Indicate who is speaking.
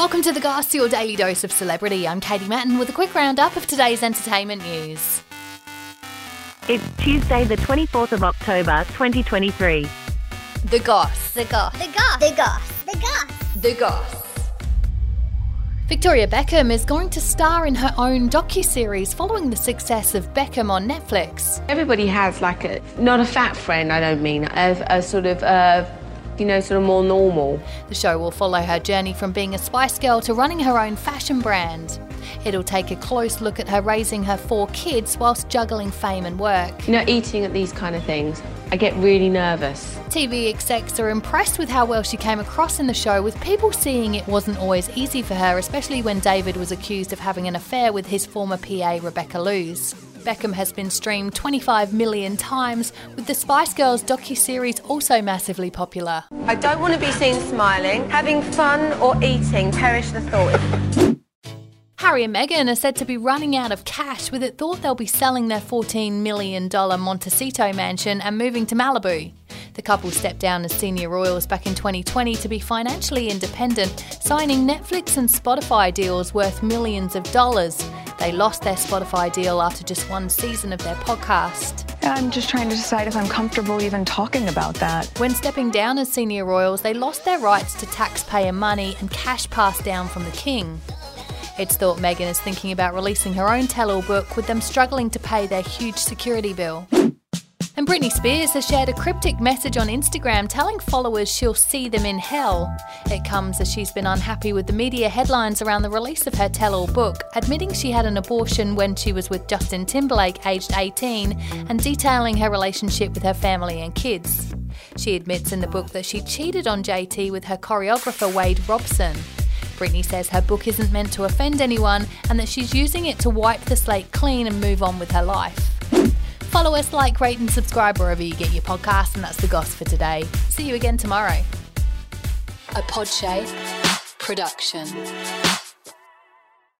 Speaker 1: Welcome to The Goss, your daily dose of celebrity. I'm Katie Mattin with a quick roundup of today's entertainment news.
Speaker 2: It's Tuesday, the 24th of October, 2023.
Speaker 1: The Goss.
Speaker 3: The goss.
Speaker 4: The goss.
Speaker 3: The goss. The goss.
Speaker 1: The Goss. Victoria Beckham is going to star in her own docu-series following the success of Beckham on Netflix.
Speaker 5: Everybody has like a not a fat friend. I don't mean a, a sort of uh, you know sort of more normal.
Speaker 1: The show will follow her journey from being a Spice Girl to running her own fashion brand. It'll take a close look at her raising her four kids whilst juggling fame and work.
Speaker 5: You know, eating at these kind of things, I get really nervous.
Speaker 1: TV execs are impressed with how well she came across in the show, with people seeing it wasn't always easy for her, especially when David was accused of having an affair with his former PA, Rebecca Loos. Beckham has been streamed 25 million times, with the Spice Girls docu-series also massively popular.
Speaker 6: I don't want to be seen smiling, having fun, or eating. Perish the thought.
Speaker 1: Harry and Meghan are said to be running out of cash, with it thought they'll be selling their $14 million Montecito mansion and moving to Malibu. The couple stepped down as senior royals back in 2020 to be financially independent, signing Netflix and Spotify deals worth millions of dollars. They lost their Spotify deal after just one season of their podcast.
Speaker 7: I'm just trying to decide if I'm comfortable even talking about that.
Speaker 1: When stepping down as senior royals, they lost their rights to taxpayer money and cash passed down from the king. It's thought Meghan is thinking about releasing her own tell all book, with them struggling to pay their huge security bill. And Britney Spears has shared a cryptic message on Instagram telling followers she'll see them in hell. It comes as she's been unhappy with the media headlines around the release of her tell all book, admitting she had an abortion when she was with Justin Timberlake, aged 18, and detailing her relationship with her family and kids. She admits in the book that she cheated on JT with her choreographer Wade Robson. Britney says her book isn't meant to offend anyone and that she's using it to wipe the slate clean and move on with her life. Follow us, like, rate, and subscribe wherever you get your podcasts, and that's the goss for today. See you again tomorrow. A Podshape production.